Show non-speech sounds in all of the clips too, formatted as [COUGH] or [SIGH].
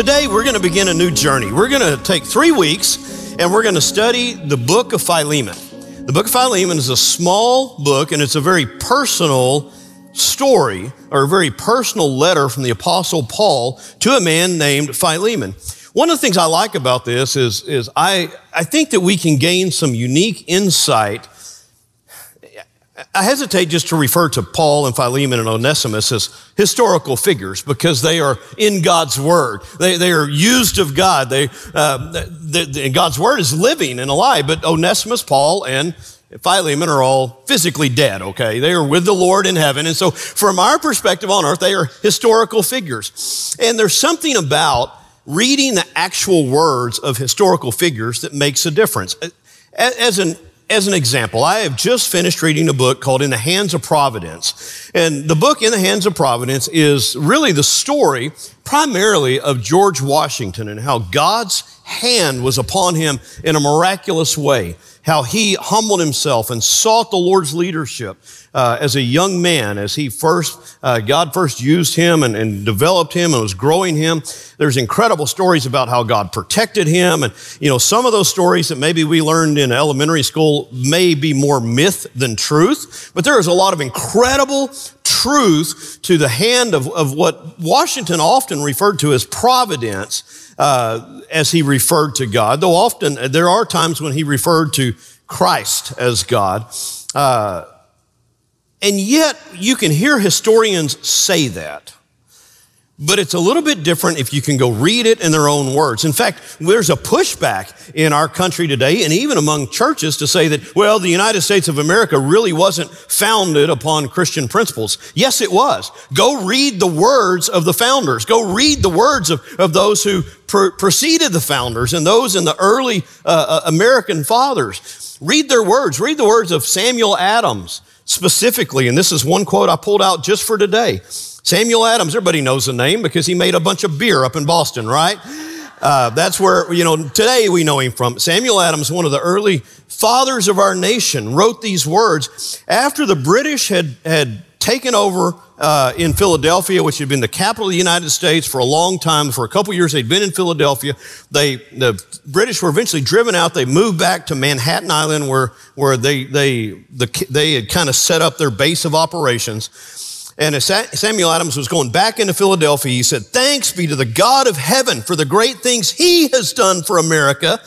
today we're going to begin a new journey. We're going to take three weeks and we're going to study the book of Philemon. The book of Philemon is a small book and it's a very personal story or a very personal letter from the apostle Paul to a man named Philemon. One of the things I like about this is, is I, I think that we can gain some unique insight I hesitate just to refer to Paul and Philemon and Onesimus as historical figures because they are in God's Word. They, they are used of God. They, uh, God's Word is living and alive, but Onesimus, Paul, and Philemon are all physically dead, okay? They are with the Lord in heaven. And so, from our perspective on earth, they are historical figures. And there's something about reading the actual words of historical figures that makes a difference. As an as an example, I have just finished reading a book called In the Hands of Providence. And the book In the Hands of Providence is really the story primarily of George Washington and how God's hand was upon him in a miraculous way, how he humbled himself and sought the Lord's leadership uh, as a young man, as he first, uh, God first used him and, and, developed him and was growing him. There's incredible stories about how God protected him. And, you know, some of those stories that maybe we learned in elementary school may be more myth than truth, but there is a lot of incredible truth to the hand of, of what Washington often referred to as providence uh, as he referred to God, though often there are times when he referred to Christ as God. Uh, and yet, you can hear historians say that. But it's a little bit different if you can go read it in their own words. In fact, there's a pushback in our country today and even among churches to say that, well, the United States of America really wasn't founded upon Christian principles. Yes, it was. Go read the words of the founders. Go read the words of, of those who preceded the founders and those in the early uh, uh, American fathers. Read their words. Read the words of Samuel Adams specifically, and this is one quote I pulled out just for today. Samuel Adams, everybody knows the name because he made a bunch of beer up in Boston, right? Uh, that's where, you know, today we know him from. Samuel Adams, one of the early fathers of our nation, wrote these words after the British had, had taken over uh, in Philadelphia, which had been the capital of the United States for a long time. For a couple years, they'd been in Philadelphia. They, the British were eventually driven out. They moved back to Manhattan Island, where, where they, they, the, they had kind of set up their base of operations. And as Samuel Adams was going back into Philadelphia, he said, Thanks be to the God of heaven for the great things he has done for America,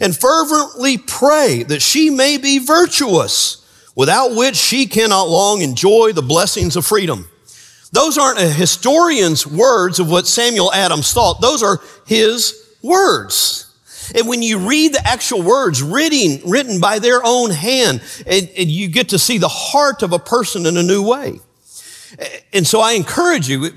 and fervently pray that she may be virtuous without which she cannot long enjoy the blessings of freedom. Those aren't a historian's words of what Samuel Adams thought. Those are his words. And when you read the actual words written, written by their own hand, and, and you get to see the heart of a person in a new way. And so I encourage you,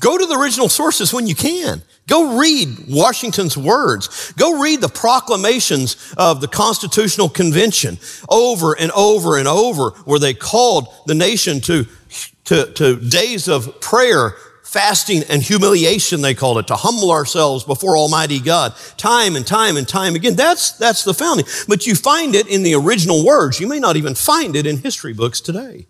go to the original sources when you can. Go read Washington's words. Go read the proclamations of the Constitutional Convention over and over and over, where they called the nation to, to, to days of prayer, fasting, and humiliation, they called it, to humble ourselves before Almighty God, time and time and time again. That's, that's the founding. But you find it in the original words. You may not even find it in history books today.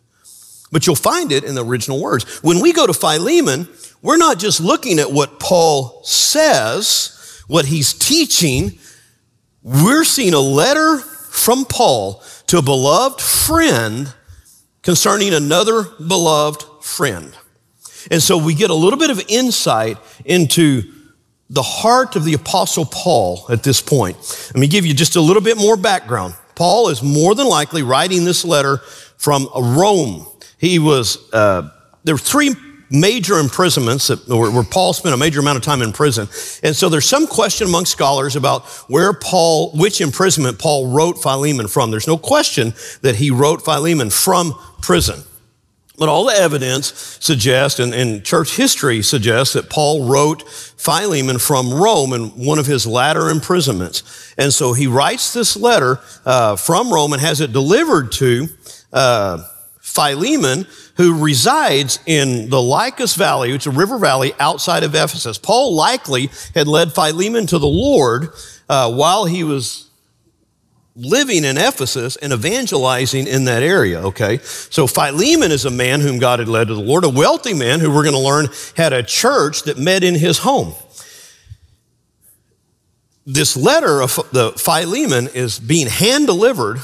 But you'll find it in the original words. When we go to Philemon, we're not just looking at what Paul says, what he's teaching. We're seeing a letter from Paul to a beloved friend concerning another beloved friend. And so we get a little bit of insight into the heart of the Apostle Paul at this point. Let me give you just a little bit more background. Paul is more than likely writing this letter from Rome. He was, uh, there were three major imprisonments that, where Paul spent a major amount of time in prison. And so there's some question among scholars about where Paul, which imprisonment Paul wrote Philemon from. There's no question that he wrote Philemon from prison. But all the evidence suggests, and, and, church history suggests, that Paul wrote Philemon from Rome in one of his latter imprisonments. And so he writes this letter uh, from Rome and has it delivered to uh, Philemon, who resides in the Lycus Valley, which is a river valley outside of Ephesus. Paul likely had led Philemon to the Lord uh, while he was living in Ephesus and evangelizing in that area, okay? So Philemon is a man whom God had led to the Lord, a wealthy man who we're going to learn had a church that met in his home. this letter of the Philemon is being hand delivered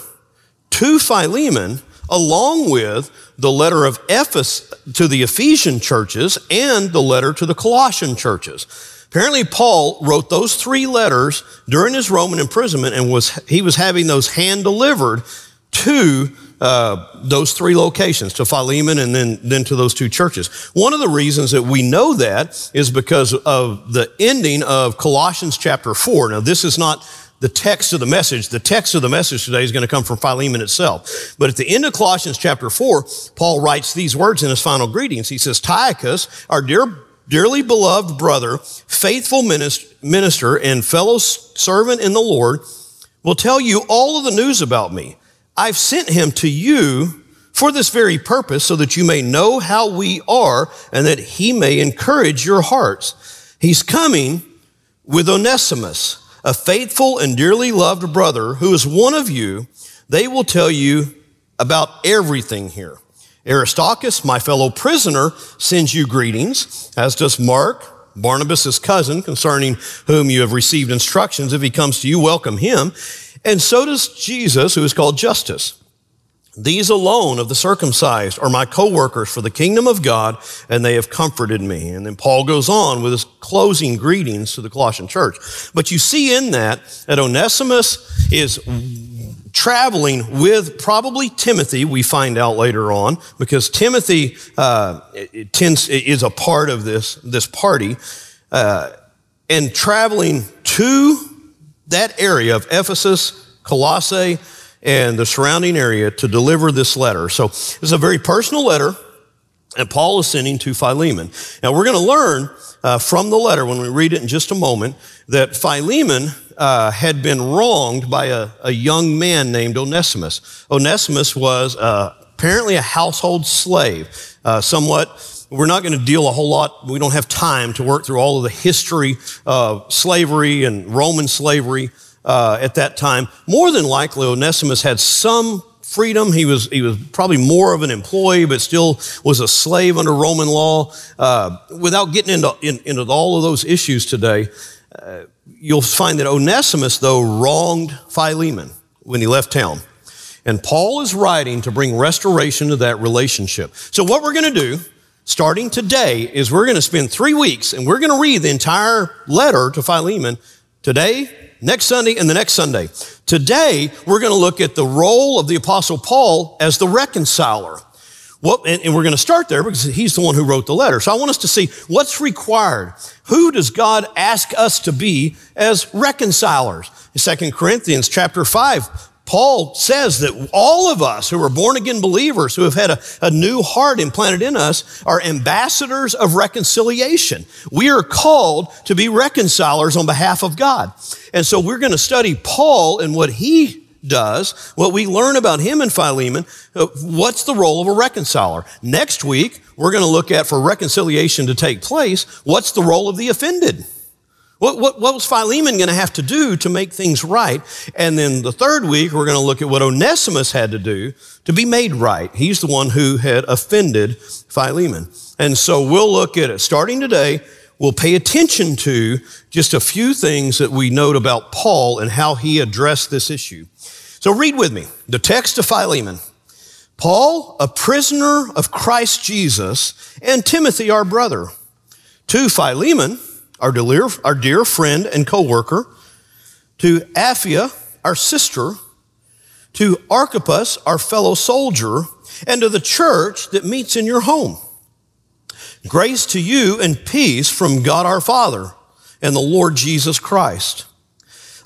to Philemon along with the letter of Ephesus to the Ephesian churches and the letter to the Colossian churches. Apparently, Paul wrote those three letters during his Roman imprisonment and was, he was having those hand delivered to uh, those three locations, to Philemon and then, then to those two churches. One of the reasons that we know that is because of the ending of Colossians chapter 4. Now, this is not the text of the message. The text of the message today is going to come from Philemon itself. But at the end of Colossians chapter 4, Paul writes these words in his final greetings. He says, Tychicus, our dear, dearly beloved brother, faithful minister, and fellow servant in the Lord, will tell you all of the news about me. I've sent him to you for this very purpose, so that you may know how we are and that he may encourage your hearts. He's coming with Onesimus, a faithful and dearly loved brother who is one of you. They will tell you about everything here. Aristarchus, my fellow prisoner, sends you greetings, as does Mark, Barnabas' cousin, concerning whom you have received instructions. If he comes to you, welcome him. And so does Jesus, who is called Justus. These alone of the circumcised are my co-workers for the kingdom of God, and they have comforted me. And then Paul goes on with his closing greetings to the Colossian church. But you see in that that Onesimus is traveling with probably Timothy, we find out later on, because Timothy uh, tends, is a part of this, this party, uh, and traveling to that area of Ephesus, Colossae, and the surrounding area to deliver this letter. So it's a very personal letter and Paul is sending to Philemon. Now we're going to learn uh, from the letter when we read it in just a moment that Philemon uh, had been wronged by a, a, young man named Onesimus. Onesimus was uh, apparently a household slave, uh, somewhat we're not going to deal a whole lot. We don't have time to work through all of the history of slavery and Roman slavery uh, at that time. More than likely, Onesimus had some freedom. He was, he was probably more of an employee, but still was a slave under Roman law. Uh, without getting into, in, into all of those issues today, uh, you'll find that Onesimus, though, wronged Philemon when he left town. And Paul is writing to bring restoration to that relationship. So, what we're going to do starting today is we're going to spend three weeks and we're going to read the entire letter to Philemon today, next Sunday, and the next Sunday. Today, we're going to look at the role of the Apostle Paul as the reconciler. What, and, and we're going to start there because he's the one who wrote the letter. So I want us to see what's required. Who does God ask us to be as reconcilers? In 2 Corinthians chapter 5, Paul says that all of us who are born again believers, who have had a, a, new heart implanted in us, are ambassadors of reconciliation. We are called to be reconcilers on behalf of God. And so we're going to study Paul and what he does, what we learn about him and Philemon, uh, what's the role of a reconciler. Next week, we're going to look at for reconciliation to take place, what's the role of the offended. What, what, what was Philemon going to have to do to make things right? And then the third week, we're going to look at what Onesimus had to do to be made right. He's the one who had offended Philemon. And so we'll look at it. Starting today, we'll pay attention to just a few things that we note about Paul and how he addressed this issue. So read with me the text of Philemon. Paul, a prisoner of Christ Jesus, and Timothy, our brother, to Philemon, our dear, our dear friend and co-worker, to Apphia, our sister, to Archippus, our fellow soldier, and to the church that meets in your home. Grace to you and peace from God our Father and the Lord Jesus Christ.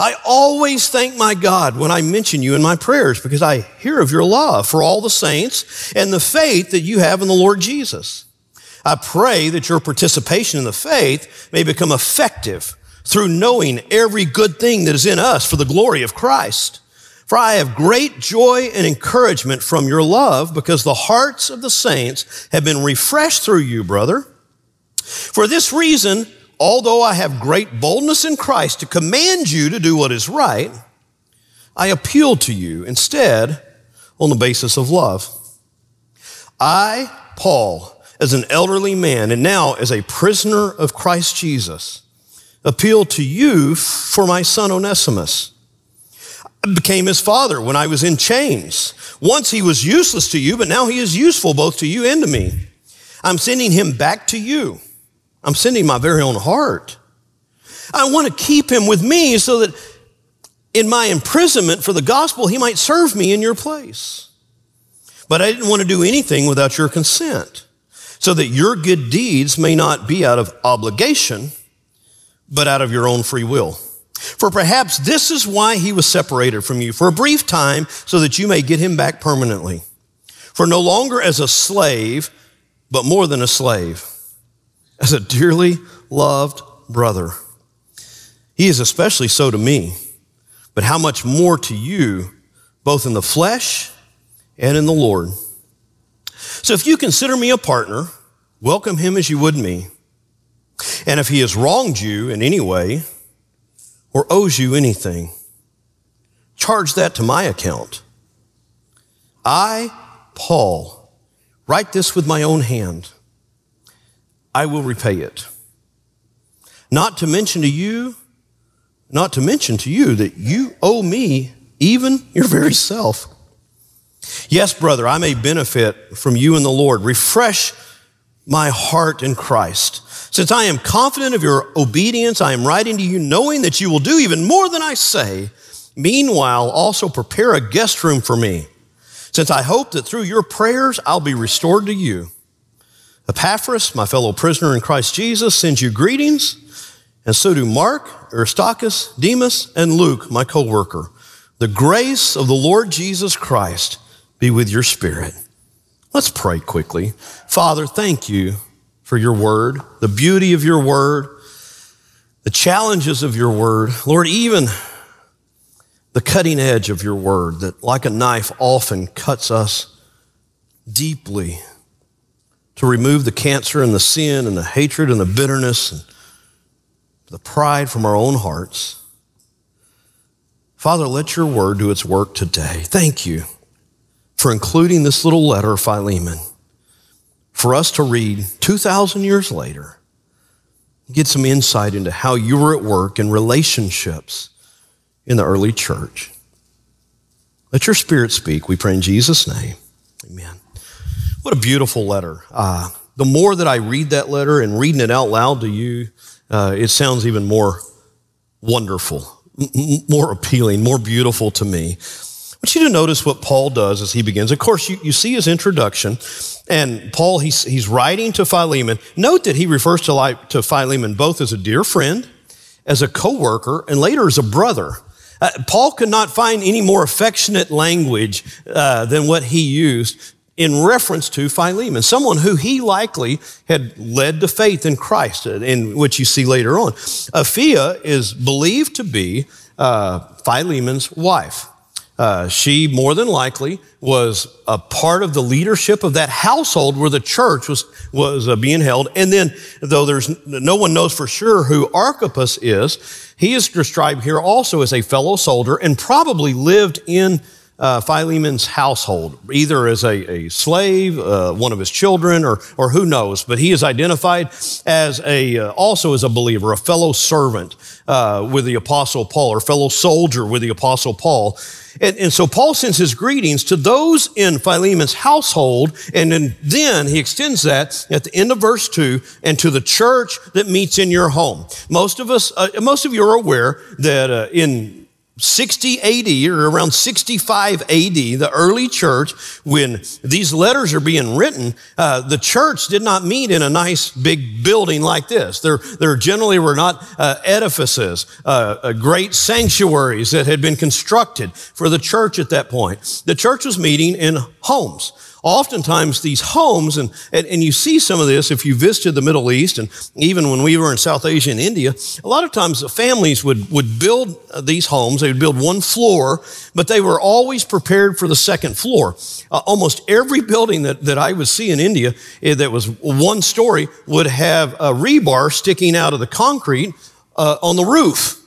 I always thank my God when I mention you in my prayers because I hear of your love for all the saints and the faith that you have in the Lord Jesus. I pray that your participation in the faith may become effective through knowing every good thing that is in us for the glory of Christ. For I have great joy and encouragement from your love because the hearts of the saints have been refreshed through you, brother. For this reason, although I have great boldness in Christ to command you to do what is right, I appeal to you instead on the basis of love. I, Paul, as an elderly man and now as a prisoner of Christ Jesus, appeal to you for my son Onesimus. I became his father when I was in chains. Once he was useless to you, but now he is useful both to you and to me. I'm sending him back to you. I'm sending my very own heart. I want to keep him with me so that in my imprisonment for the gospel, he might serve me in your place. But I didn't want to do anything without your consent, so that your good deeds may not be out of obligation, but out of your own free will. For perhaps this is why he was separated from you for a brief time, so that you may get him back permanently. For no longer as a slave, but more than a slave, as a dearly loved brother. He is especially so to me but how much more to you, both in the flesh and in the Lord. So if you consider me a partner, welcome him as you would me. And if he has wronged you in any way or owes you anything, charge that to my account. I, Paul, write this with my own hand. I will repay it. Not to mention to you not to mention to you that you owe me even your very self. Yes, brother, I may benefit from you and the Lord. Refresh my heart in Christ. Since I am confident of your obedience, I am writing to you knowing that you will do even more than I say. Meanwhile, also prepare a guest room for me, since I hope that through your prayers I'll be restored to you. Epaphras, my fellow prisoner in Christ Jesus, sends you greetings and so do Mark, Aristarchus, Demas, and Luke, my co-worker. The grace of the Lord Jesus Christ be with your spirit. Let's pray quickly. Father, thank you for your word, the beauty of your word, the challenges of your word. Lord, even the cutting edge of your word that like a knife often cuts us deeply to remove the cancer and the sin and the hatred and the bitterness and the pride from our own hearts. Father, let your word do its work today. Thank you for including this little letter, of Philemon, for us to read 2,000 years later, get some insight into how you were at work in relationships in the early church. Let your spirit speak, we pray in Jesus' name. Amen. What a beautiful letter. Uh, the more that I read that letter and reading it out loud to you, uh, it sounds even more wonderful, m- more appealing, more beautiful to me. Want you to notice what Paul does as he begins. Of course, you, you see his introduction, and Paul, he's, he's writing to Philemon. Note that he refers to, to Philemon both as a dear friend, as a co-worker, and later as a brother. Uh, Paul could not find any more affectionate language uh, than what he used in reference to Philemon, someone who he likely had led to faith in Christ, in which you see later on. Apphia is believed to be uh, Philemon's wife. Uh, she more than likely was a part of the leadership of that household where the church was was uh, being held. And then, though there's no one knows for sure who Archippus is, he is described here also as a fellow soldier and probably lived in uh, Philemon's household, either as a, a slave, uh, one of his children, or, or who knows. But he is identified as a, uh, also as a believer, a fellow servant uh, with the Apostle Paul, or fellow soldier with the Apostle Paul. And, and, so Paul sends his greetings to those in Philemon's household, and then, then he extends that at the end of verse two, and to the church that meets in your home. Most of us, uh, most of you are aware that uh, in 60 AD or around 65 AD, the early church, when these letters are being written, uh, the church did not meet in a nice big building like this. There, there generally were not uh, edifices, uh, uh great sanctuaries that had been constructed for the church at that point. The church was meeting in homes oftentimes these homes, and, and, and, you see some of this if you visited the Middle East, and even when we were in South Asia and India, a lot of times the families would, would build uh, these homes. They would build one floor, but they were always prepared for the second floor. Uh, almost every building that, that I would see in India uh, that was one story would have a rebar sticking out of the concrete uh, on the roof.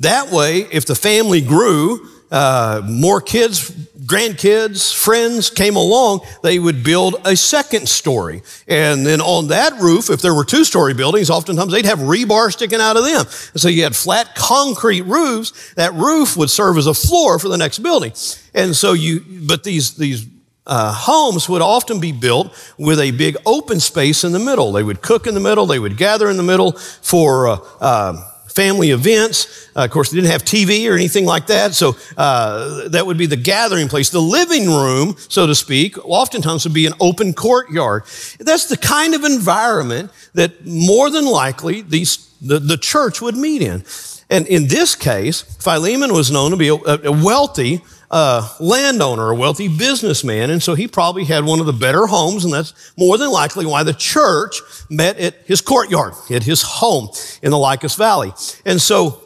That way, if the family grew, uh, more kids, grandkids, friends came along, they would build a second story. And then on that roof, if there were two story buildings, oftentimes they'd have rebar sticking out of them. And so you had flat concrete roofs. That roof would serve as a floor for the next building. And so you, but these, these uh, homes would often be built with a big open space in the middle. They would cook in the middle, they would gather in the middle for uh, uh, family events. Uh, of course, they didn't have TV or anything like that, so uh, that would be the gathering place. The living room, so to speak, oftentimes would be an open courtyard. That's the kind of environment that more than likely these, the, the church would meet in. And in this case, Philemon was known to be a, a wealthy uh, landowner, a wealthy businessman, and so he probably had one of the better homes, and that's more than likely why the church met at his courtyard, at his home in the Lycus Valley. And so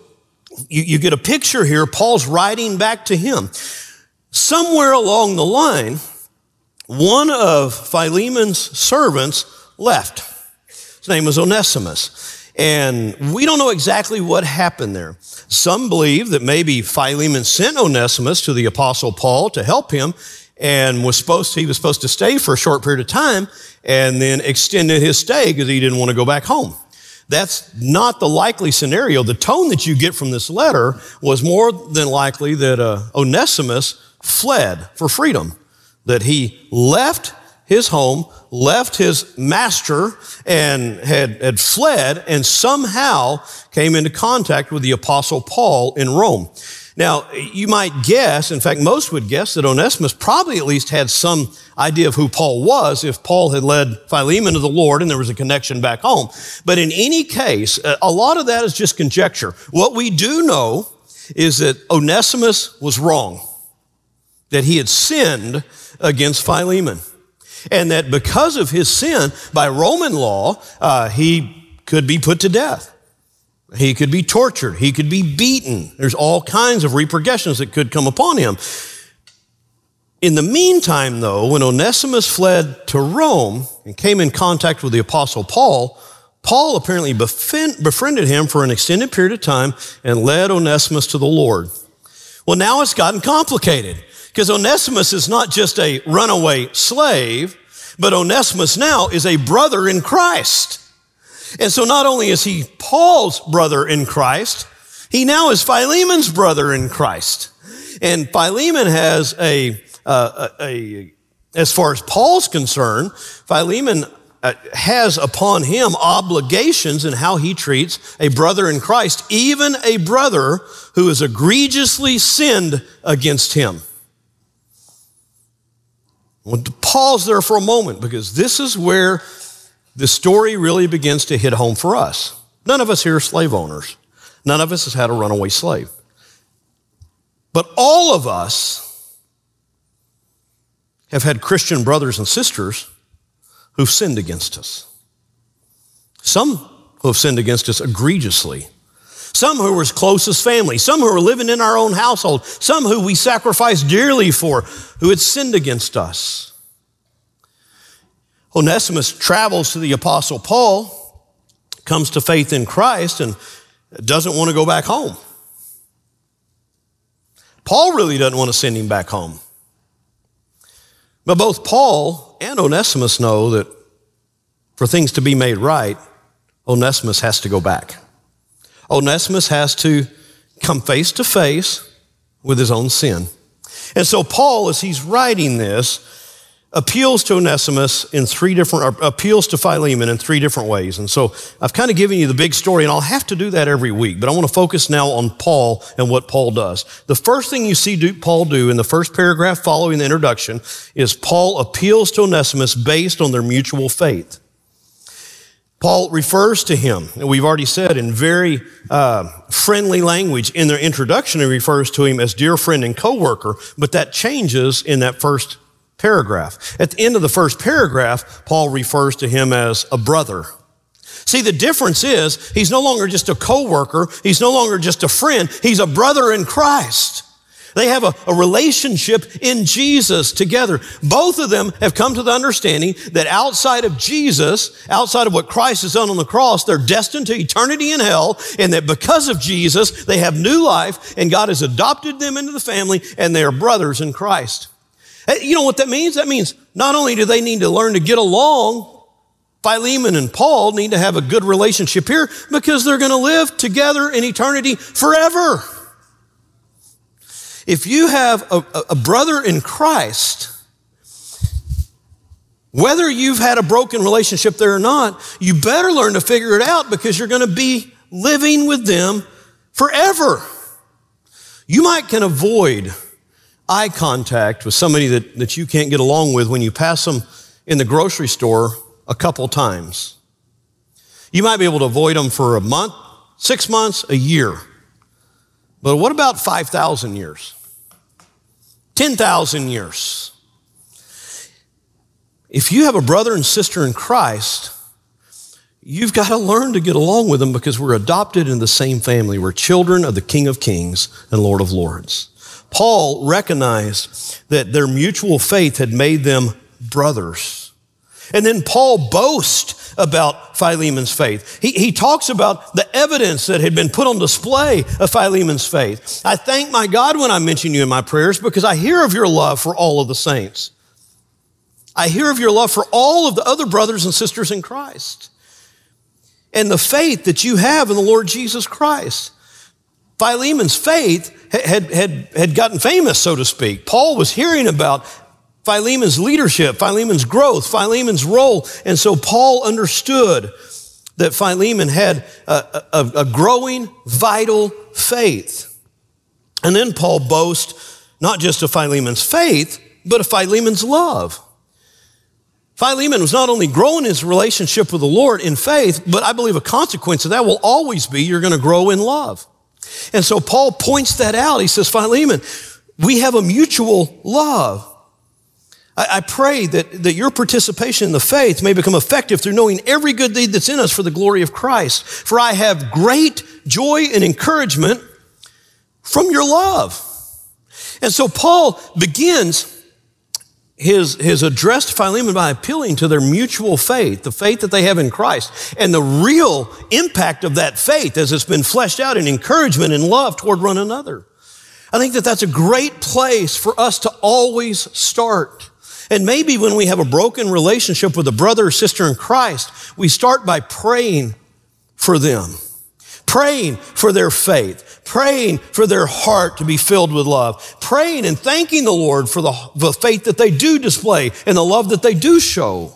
you, you get a picture here. Paul's writing back to him. Somewhere along the line, one of Philemon's servants left. His name was Onesimus. And we don't know exactly what happened there. Some believe that maybe Philemon sent Onesimus to the apostle Paul to help him and was supposed to, he was supposed to stay for a short period of time and then extended his stay because he didn't want to go back home. That's not the likely scenario. The tone that you get from this letter was more than likely that uh, Onesimus fled for freedom, that he left his home, left his master, and had, had fled, and somehow came into contact with the Apostle Paul in Rome. Now, you might guess, in fact, most would guess that Onesimus probably at least had some idea of who Paul was if Paul had led Philemon to the Lord and there was a connection back home. But in any case, uh, a lot of that is just conjecture. What we do know is that Onesimus was wrong, that he had sinned against Philemon and that because of his sin, by Roman law, uh, he could be put to death. He could be tortured. He could be beaten. There's all kinds of repercussions that could come upon him. In the meantime, though, when Onesimus fled to Rome and came in contact with the Apostle Paul, Paul apparently befriended him for an extended period of time and led Onesimus to the Lord. Well, now it's gotten complicated. Because Onesimus is not just a runaway slave, but Onesimus now is a brother in Christ. And so not only is he Paul's brother in Christ, he now is Philemon's brother in Christ. And Philemon has a, uh, a, a as far as Paul's concerned, Philemon uh, has upon him obligations in how he treats a brother in Christ, even a brother who has egregiously sinned against him. I want to pause there for a moment because this is where the story really begins to hit home for us. None of us here are slave owners. None of us has had a runaway slave. But all of us have had Christian brothers and sisters who've sinned against us. Some who have sinned against us egregiously. Some who were as close as family. Some who were living in our own household. Some who we sacrificed dearly for, who had sinned against us. Onesimus travels to the Apostle Paul, comes to faith in Christ, and doesn't want to go back home. Paul really doesn't want to send him back home. But both Paul and Onesimus know that for things to be made right, Onesimus has to go back. Onesimus has to come face to face with his own sin. And so, Paul, as he's writing this, appeals to Onesimus in three different, appeals to Philemon in three different ways. And so I've kind of given you the big story, and I'll have to do that every week, but I want to focus now on Paul and what Paul does. The first thing you see Paul do in the first paragraph following the introduction is Paul appeals to Onesimus based on their mutual faith. Paul refers to him, and we've already said in very uh, friendly language in their introduction, he refers to him as dear friend and coworker, but that changes in that first paragraph. At the end of the first paragraph, Paul refers to him as a brother. See, the difference is he's no longer just a coworker, he's no longer just a friend, he's a brother in Christ. They have a, a, relationship in Jesus together. Both of them have come to the understanding that outside of Jesus, outside of what Christ has done on the cross, they're destined to eternity in hell, and that because of Jesus, they have new life, and God has adopted them into the family, and they are brothers in Christ. Eh, you know what that means? That means not only do they need to learn to get along, Philemon and Paul need to have a good relationship here because they're going to live together in eternity forever. If you have a, a brother in Christ, whether you've had a broken relationship there or not, you better learn to figure it out because you're going to be living with them forever. You might can avoid eye contact with somebody that, that you can't get along with when you pass them in the grocery store a couple times. You might be able to avoid them for a month, six months, a year. But what about 5,000 years? 10,000 years? If you have a brother and sister in Christ, you've got to learn to get along with them because we're adopted in the same family. We're children of the King of Kings and Lord of Lords. Paul recognized that their mutual faith had made them brothers. And then Paul boasts about Philemon's faith. He, he talks about the evidence that had been put on display of Philemon's faith. I thank my God when I mention you in my prayers because I hear of your love for all of the saints. I hear of your love for all of the other brothers and sisters in Christ and the faith that you have in the Lord Jesus Christ. Philemon's faith had, had, had gotten famous, so to speak. Paul was hearing about Philemon's leadership, Philemon's growth, Philemon's role. And so Paul understood that Philemon had a, a, a growing, vital faith. And then Paul boasts not just of Philemon's faith, but of Philemon's love. Philemon was not only growing his relationship with the Lord in faith, but I believe a consequence of that will always be you're going to grow in love. And so Paul points that out. He says, Philemon, we have a mutual love. I, pray that, that your participation in the faith may become effective through knowing every good deed that's in us for the glory of Christ. For I have great joy and encouragement from your love. And so Paul begins his, his address to Philemon by appealing to their mutual faith, the faith that they have in Christ, and the real impact of that faith as it's been fleshed out in encouragement and love toward one another. I think that that's a great place for us to always start. And maybe when we have a broken relationship with a brother or sister in Christ, we start by praying for them praying for their faith, praying for their heart to be filled with love, praying and thanking the Lord for the, the faith that they do display and the love that they do show.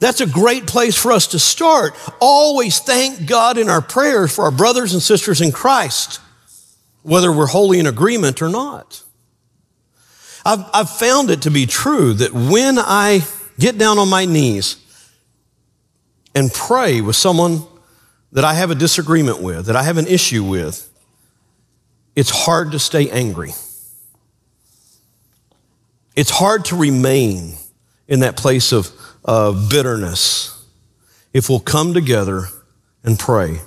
That's a great place for us to start. Always thank God in our prayers for our brothers and sisters in Christ, whether we're wholly in agreement or not. I've, I've found it to be true that when I get down on my knees and pray with someone that I have a disagreement with, that I have an issue with, it's hard to stay angry. It's hard to remain in that place of, of bitterness if we'll come together and pray.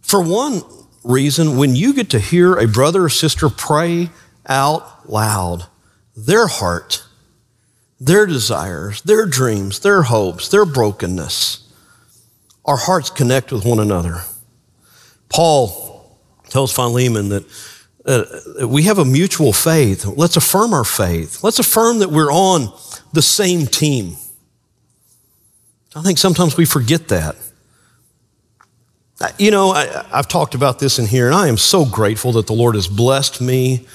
For one reason, when you get to hear a brother or sister pray out loud, their heart, their desires, their dreams, their hopes, their brokenness, our hearts connect with one another. Paul tells Philemon that uh, we have a mutual faith. Let's affirm our faith. Let's affirm that we're on the same team. I think sometimes we forget that. You know, I, have talked about this in here, and I am so grateful that the Lord has blessed me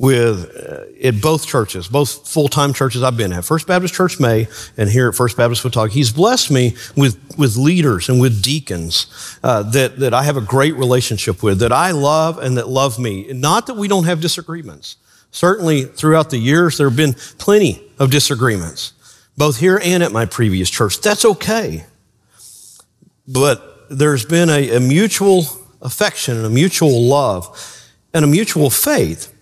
with uh, at both churches, both full-time churches I've been at, First Baptist Church May and here at First Baptist Watauga. He's blessed me with, with leaders and with deacons uh, that, that I have a great relationship with, that I love and that love me. Not that we don't have disagreements. Certainly throughout the years, there have been plenty of disagreements, both here and at my previous church. That's okay. But there's been a, a mutual affection and a mutual love and a mutual faith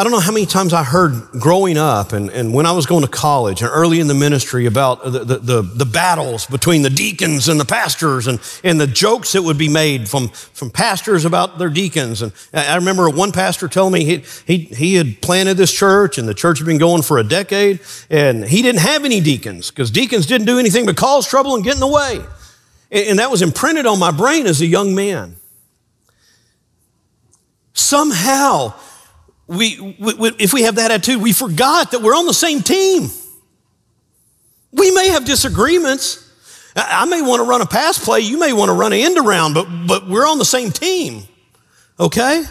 I don't know how many times I heard growing up and, and when I was going to college and early in the ministry about the, the, the, the, battles between the deacons and the pastors and, and the jokes that would be made from, from pastors about their deacons. And I remember one pastor telling me he, he, he had planted this church and the church had been going for a decade and he didn't have any deacons because deacons didn't do anything but cause trouble and get in the way. And, and that was imprinted on my brain as a young man. Somehow, we, we, if we have that attitude, we forgot that we're on the same team. We may have disagreements. I may want to run a pass play. You may want to run an end around, but, but we're on the same team. Okay?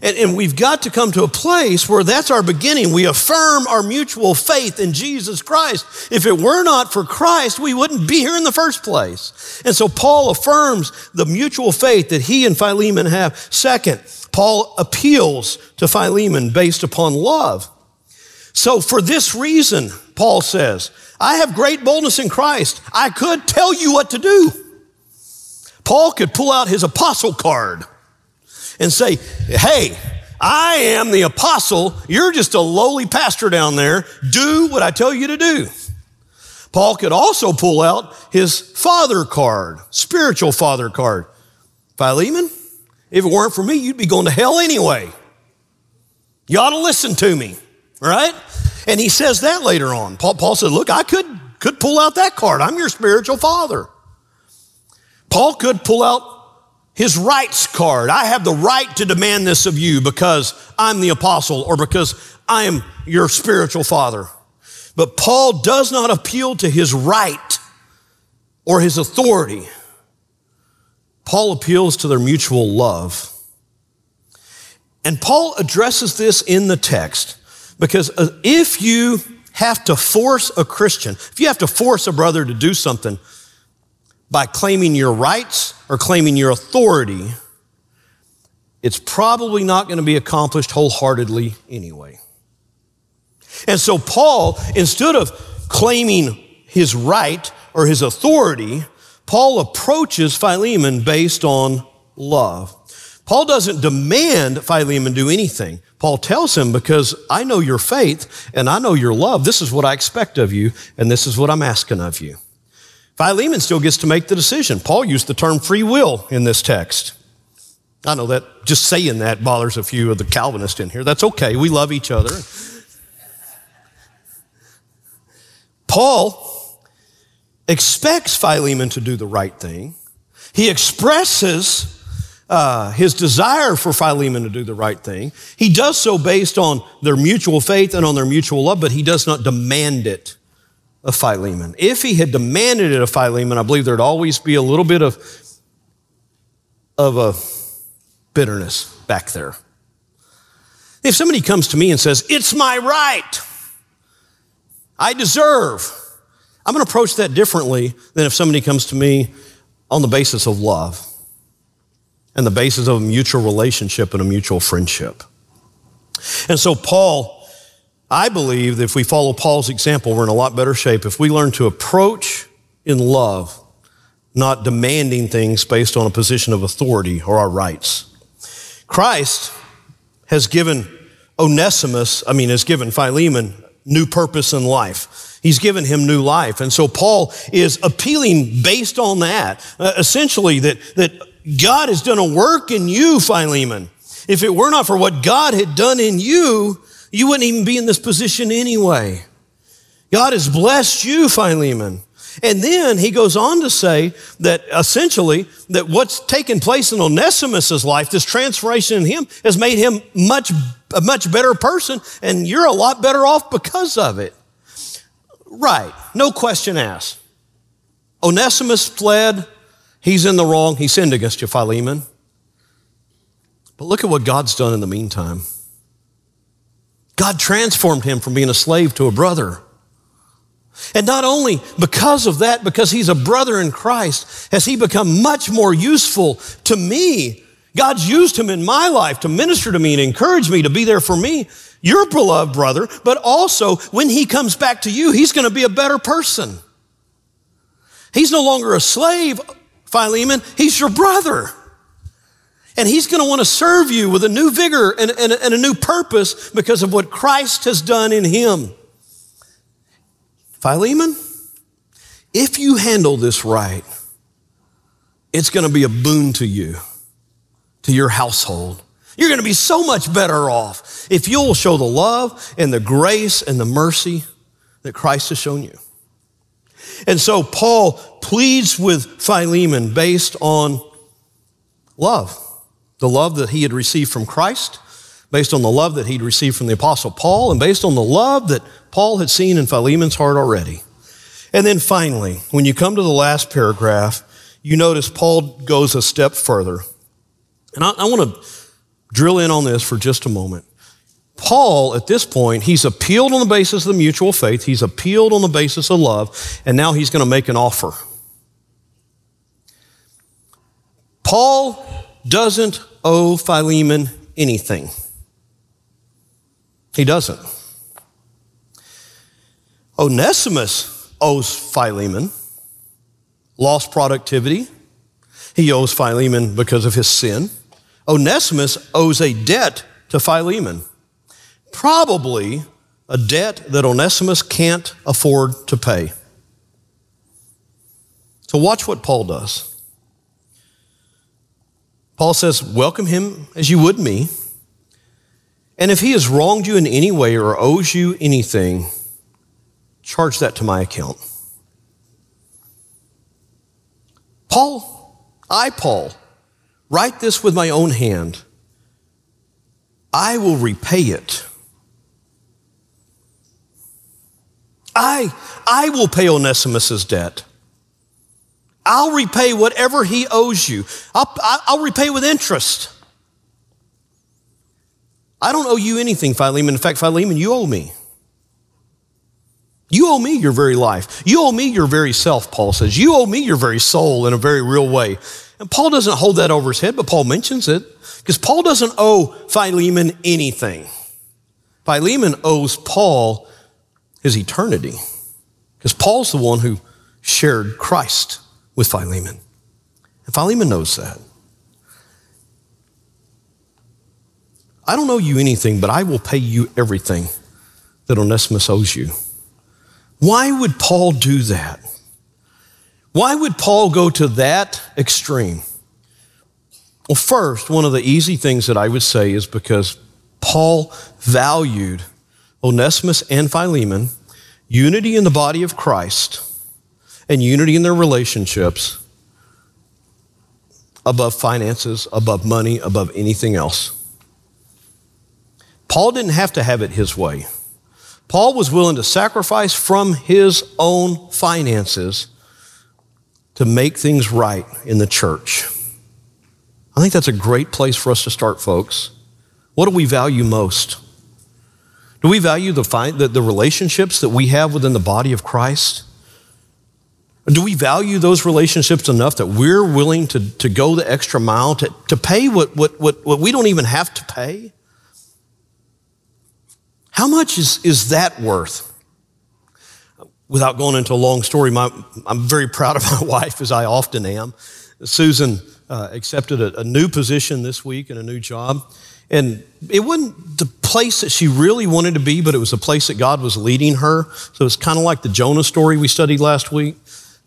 And, and we've got to come to a place where that's our beginning. We affirm our mutual faith in Jesus Christ. If it were not for Christ, we wouldn't be here in the first place. And so Paul affirms the mutual faith that he and Philemon have. Second, Paul appeals to Philemon based upon love. So for this reason, Paul says, I have great boldness in Christ. I could tell you what to do. Paul could pull out his apostle card and say, Hey, I am the apostle. You're just a lowly pastor down there. Do what I tell you to do. Paul could also pull out his father card, spiritual father card. Philemon, if it weren't for me, you'd be going to hell anyway. You ought to listen to me, right? And he says that later on. Paul, Paul said, Look, I could, could pull out that card. I'm your spiritual father. Paul could pull out his rights card. I have the right to demand this of you because I'm the apostle or because I am your spiritual father. But Paul does not appeal to his right or his authority. Paul appeals to their mutual love. And Paul addresses this in the text because uh, if you have to force a Christian, if you have to force a brother to do something by claiming your rights or claiming your authority, it's probably not going to be accomplished wholeheartedly anyway. And so, Paul, instead of claiming his right or his authority, Paul approaches Philemon based on love. Paul doesn't demand Philemon do anything. Paul tells him, because I know your faith and I know your love, this is what I expect of you, and this is what I'm asking of you. Philemon still gets to make the decision. Paul used the term free will in this text. I know that just saying that bothers a few of the Calvinists in here. That's okay. We love each other. Paul expects Philemon to do the right thing. He expresses uh, his desire for Philemon to do the right thing. He does so based on their mutual faith and on their mutual love, but he does not demand it of Philemon. If he had demanded it of Philemon, I believe there'd always be a little bit of, of a bitterness back there. If somebody comes to me and says, It's my right, I deserve, I'm going to approach that differently than if somebody comes to me on the basis of love and the basis of a mutual relationship and a mutual friendship. And so, Paul, I believe that if we follow Paul's example, we're in a lot better shape. If we learn to approach in love, not demanding things based on a position of authority or our rights. Christ has given Onesimus, I mean, has given Philemon new purpose in life. He's given him new life. And so Paul is appealing based on that, uh, essentially that, that God has done a work in you, Philemon. If it were not for what God had done in you, you wouldn't even be in this position anyway. God has blessed you, Philemon. And then he goes on to say that essentially that what's taken place in Onesimus's life, this transformation in him, has made him much a much better person, and you're a lot better off because of it. Right, no question asked. Onesimus fled. He's in the wrong. He sinned against you, Philemon. But look at what God's done in the meantime. God transformed him from being a slave to a brother. And not only because of that, because he's a brother in Christ, has he become much more useful to me. God's used him in my life to minister to me and encourage me to be there for me your beloved brother, but also when he comes back to you, he's going to be a better person. He's no longer a slave, Philemon, he's your brother. And he's going to want to serve you with a new vigor and, and, and, a new purpose because of what Christ has done in him. Philemon, if you handle this right, it's going to be a boon to you, to your household. You're going to be so much better off if you'll show the love and the grace and the mercy that Christ has shown you. And so Paul pleads with Philemon based on love, the love that he had received from Christ, based on the love that he'd received from the Apostle Paul, and based on the love that Paul had seen in Philemon's heart already. And then finally, when you come to the last paragraph, you notice Paul goes a step further. And I, I want to drill in on this for just a moment. Paul, at this point, he's appealed on the basis of the mutual faith, he's appealed on the basis of love, and now he's going to make an offer. Paul doesn't owe Philemon anything. He doesn't. Onesimus owes Philemon lost productivity. He owes Philemon because of his sin. Onesimus owes a debt to Philemon probably a debt that Onesimus can't afford to pay. So, watch what Paul does. Paul says, Welcome him as you would me. And if he has wronged you in any way or owes you anything, charge that to my account. Paul, I, Paul, write this with my own hand. I will repay it I, I will pay Onesimus's debt. I'll repay whatever he owes you. I'll, I'll repay with interest. I don't owe you anything, Philemon. In fact, Philemon, you owe me. You owe me your very life. You owe me your very self, Paul says. You owe me your very soul in a very real way. And Paul doesn't hold that over his head, but Paul mentions it because Paul doesn't owe Philemon anything. Philemon owes Paul his eternity. Because Paul's the one who shared Christ with Philemon. And Philemon knows that. I don't owe you anything, but I will pay you everything that Onesimus owes you. Why would Paul do that? Why would Paul go to that extreme? Well, first, one of the easy things that I would say is because Paul valued Onesimus and Philemon, unity in the body of Christ, and unity in their relationships above finances, above money, above anything else. Paul didn't have to have it his way. Paul was willing to sacrifice from his own finances to make things right in the church. I think that's a great place for us to start, folks. What do we value most? Do we value the, the, the relationships that we have within the body of Christ? Do we value those relationships enough that we're willing to, to go the extra mile to, to pay what, what, what, what we don't even have to pay? How much is, is that worth? Without going into a long story, my, I'm very proud of [LAUGHS] my wife, as I often am. Susan uh, accepted a, a new position this week and a new job. And it wasn't the place that she really wanted to be, but it was a place that God was leading her. So it's kind of like the Jonah story we studied last week.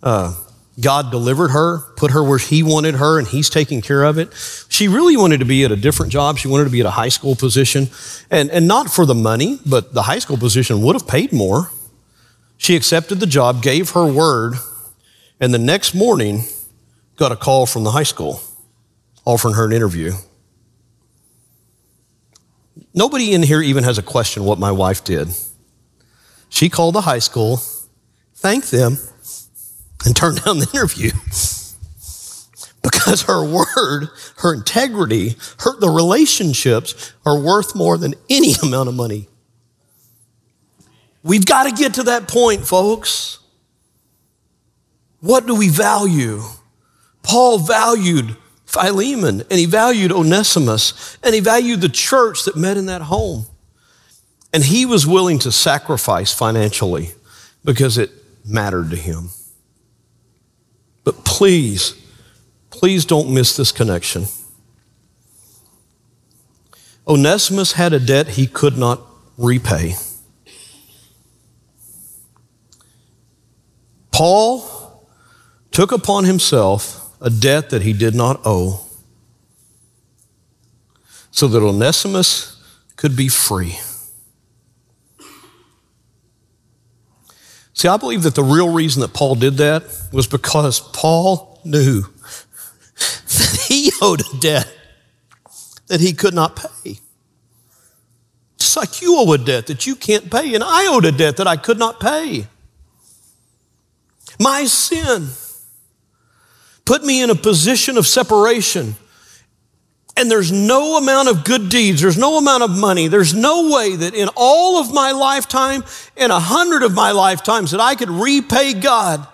Uh, God delivered her, put her where He wanted her, and He's taking care of it. She really wanted to be at a different job. She wanted to be at a high school position, and, and not for the money, but the high school position would have paid more. She accepted the job, gave her word, and the next morning got a call from the high school offering her an interview. Nobody in here even has a question what my wife did. She called the high school, thanked them, and turned down the interview. because her word, her integrity, her, the relationships are worth more than any [LAUGHS] amount of money. We've got to get to that point, folks. What do we value? Paul valued Philemon, and he valued Onesimus, and he valued the church that met in that home. And he was willing to sacrifice financially because it mattered to him. But please, please don't miss this connection. Onesimus had a debt he could not repay. Paul took upon himself a debt that he did not owe so that Onesimus could be free. See, I believe that the real reason that Paul did that was because Paul knew [LAUGHS] that he owed a debt that he could not pay. Just like you owe a debt that you can't pay, and I owed a debt that I could not pay. My sin put me in a position of separation. And there's no amount of good deeds, there's no amount of money, there's no way that in all of my lifetime, in a hundred of my lifetimes, that I could repay God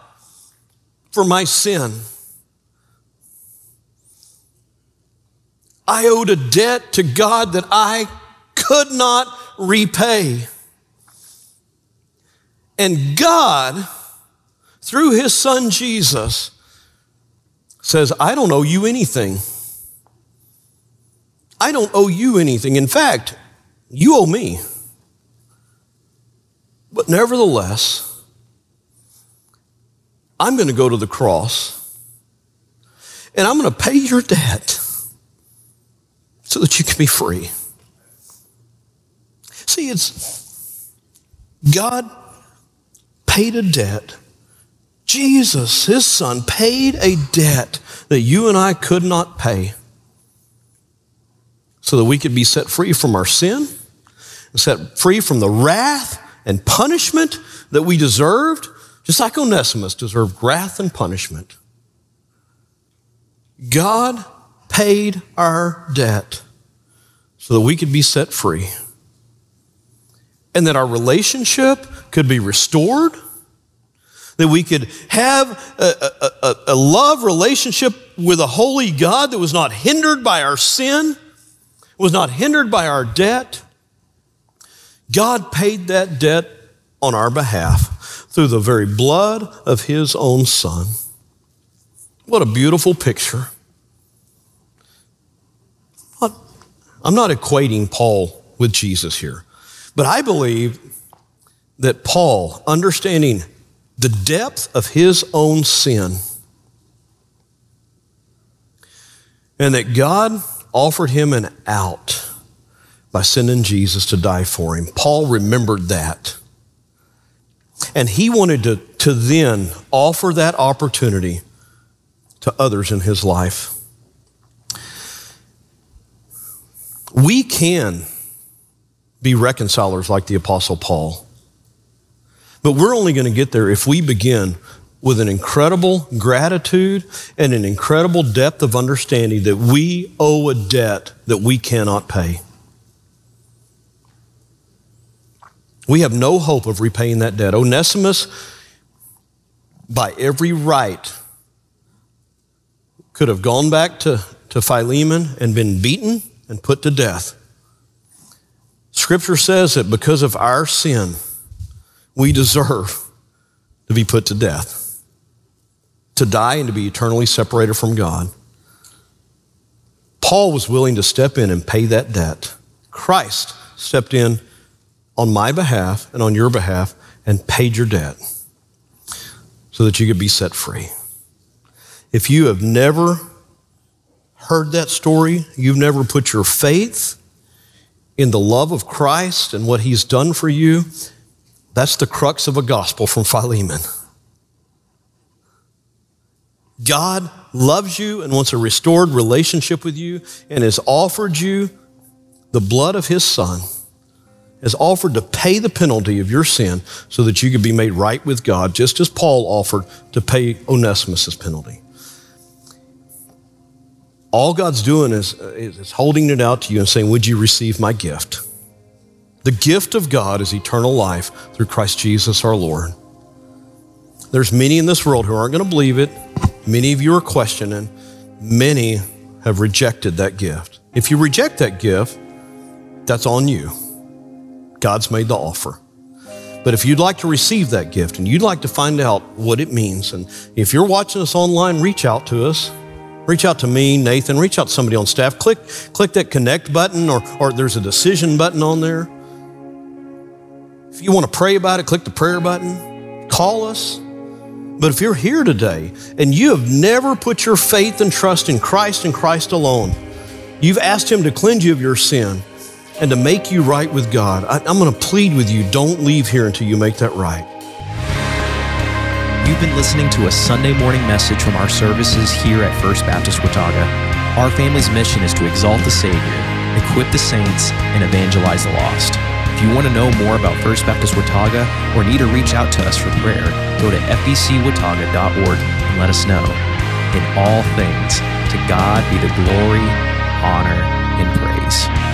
for my sin. I owed a debt to God that I could not repay. And God, through his son Jesus, says, I don't owe you anything. I don't owe you anything. In fact, you owe me. But nevertheless, I'm going to go to the cross and I'm going to pay your debt so that you can be free. See, it's God paid a debt. Jesus, his son, paid a debt that you and I could not pay so that we could be set free from our sin, set free from the wrath and punishment that we deserved, just like Onesimus deserved wrath and punishment. God paid our debt so that we could be set free and that our relationship could be restored, that we could have a, a, a, love relationship with a holy God that was not hindered by our sin, was not hindered by our debt. God paid that debt on our behalf through the very blood of his own son. What a beautiful picture. I'm not equating Paul with Jesus here, but I believe that Paul, understanding the depth of his own sin, and that God offered him an out by sending Jesus to die for him. Paul remembered that. And he wanted to, to then offer that opportunity to others in his life. We can be reconcilers like the Apostle Paul. But we're only going to get there if we begin with an incredible gratitude and an incredible depth of understanding that we owe a debt that we cannot pay. We have no hope of repaying that debt. Onesimus, by every right, could have gone back to, to Philemon and been beaten and put to death. Scripture says that because of our sin, we deserve to be put to death, to die and to be eternally separated from God. Paul was willing to step in and pay that debt. Christ stepped in on my behalf and on your behalf and paid your debt so that you could be set free. If you have never heard that story, you've never put your faith in the love of Christ and what he's done for you, that's the crux of a gospel from Philemon. God loves you and wants a restored relationship with you and has offered you the blood of his son, has offered to pay the penalty of your sin so that you could be made right with God, just as Paul offered to pay Onesimus' penalty. All God's doing is, is holding it out to you and saying, Would you receive my gift? The gift of God is eternal life through Christ Jesus our Lord. There's many in this world who aren't going to believe it. Many of you are questioning. Many have rejected that gift. If you reject that gift, that's on you. God's made the offer. But if you'd like to receive that gift and you'd like to find out what it means, and if you're watching us online, reach out to us reach out to me, Nathan, reach out to somebody on staff. Click, click that connect button or, or there's a decision button on there. If you want to pray about it, click the prayer button. Call us. But if you're here today and you have never put your faith and trust in Christ and Christ alone, you've asked Him to cleanse you of your sin and to make you right with God, I, am going to plead with you don't leave here until you make that right. You've been listening to a Sunday morning message from our services here at First Baptist Watauga. Our family's mission is to exalt the Savior, equip the saints, and evangelize the lost. If you want to know more about First Baptist Watauga or need to reach out to us for prayer, go to fbcwatauga.org and let us know. In all things, to God be the glory, honor, and praise.